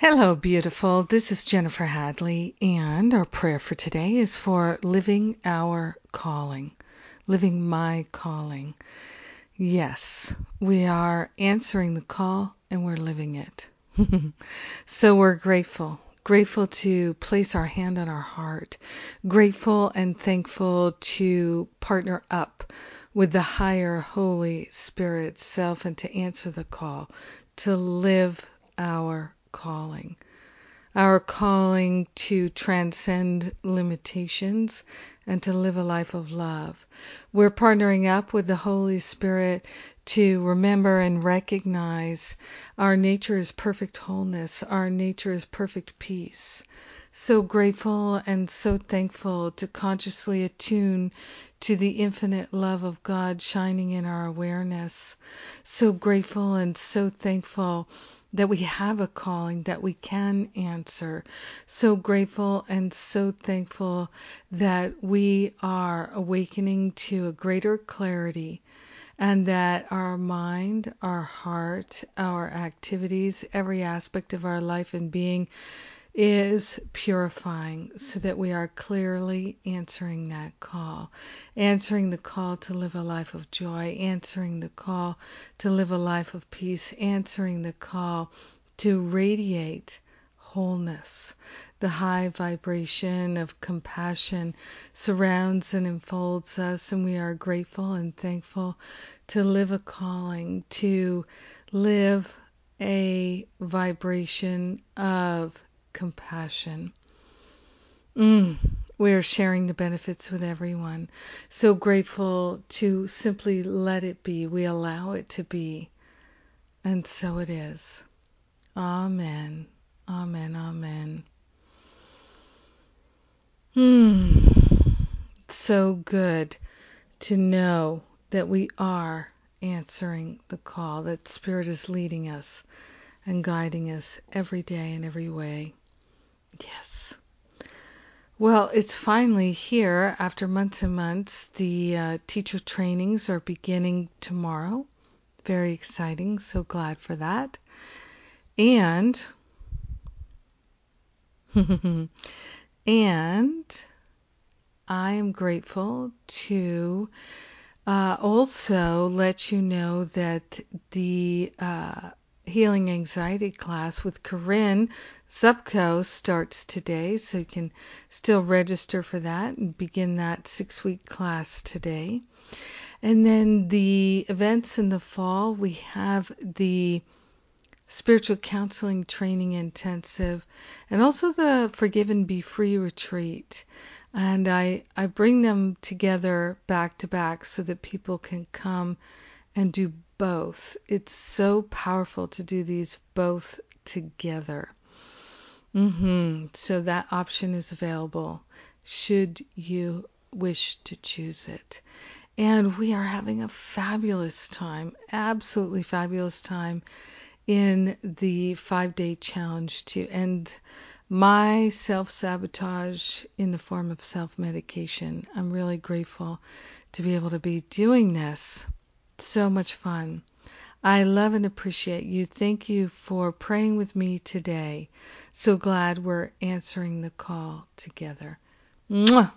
Hello, beautiful. This is Jennifer Hadley, and our prayer for today is for living our calling, living my calling. Yes, we are answering the call and we're living it. so we're grateful. Grateful to place our hand on our heart. Grateful and thankful to partner up with the higher Holy Spirit self and to answer the call to live our calling. Our calling to transcend limitations and to live a life of love. We're partnering up with the Holy Spirit to remember and recognize our nature is perfect wholeness, our nature is perfect peace. So grateful and so thankful to consciously attune to the infinite love of God shining in our awareness. So grateful and so thankful that we have a calling that we can answer. So grateful and so thankful that we are awakening to a greater clarity and that our mind, our heart, our activities, every aspect of our life and being is purifying so that we are clearly answering that call, answering the call to live a life of joy, answering the call to live a life of peace, answering the call to radiate wholeness. The high vibration of compassion surrounds and enfolds us, and we are grateful and thankful to live a calling, to live a vibration of compassion. Mm, we are sharing the benefits with everyone. So grateful to simply let it be. We allow it to be. And so it is. Amen. Amen. Amen. Hmm. So good to know that we are answering the call, that Spirit is leading us and guiding us every day in every way. Yes. Well, it's finally here after months and months. The uh, teacher trainings are beginning tomorrow. Very exciting. So glad for that. And, and I am grateful to uh, also let you know that the uh, healing anxiety class with Corinne Zupko starts today, so you can still register for that and begin that six week class today. And then the events in the fall, we have the spiritual counseling training intensive and also the Forgive and Be Free retreat. And I, I bring them together back to back so that people can come and do both. It's so powerful to do these both together. Mm-hmm. So that option is available should you wish to choose it. And we are having a fabulous time, absolutely fabulous time in the five day challenge to end my self sabotage in the form of self medication. I'm really grateful to be able to be doing this so much fun. I love and appreciate you. Thank you for praying with me today. So glad we're answering the call together. Mwah!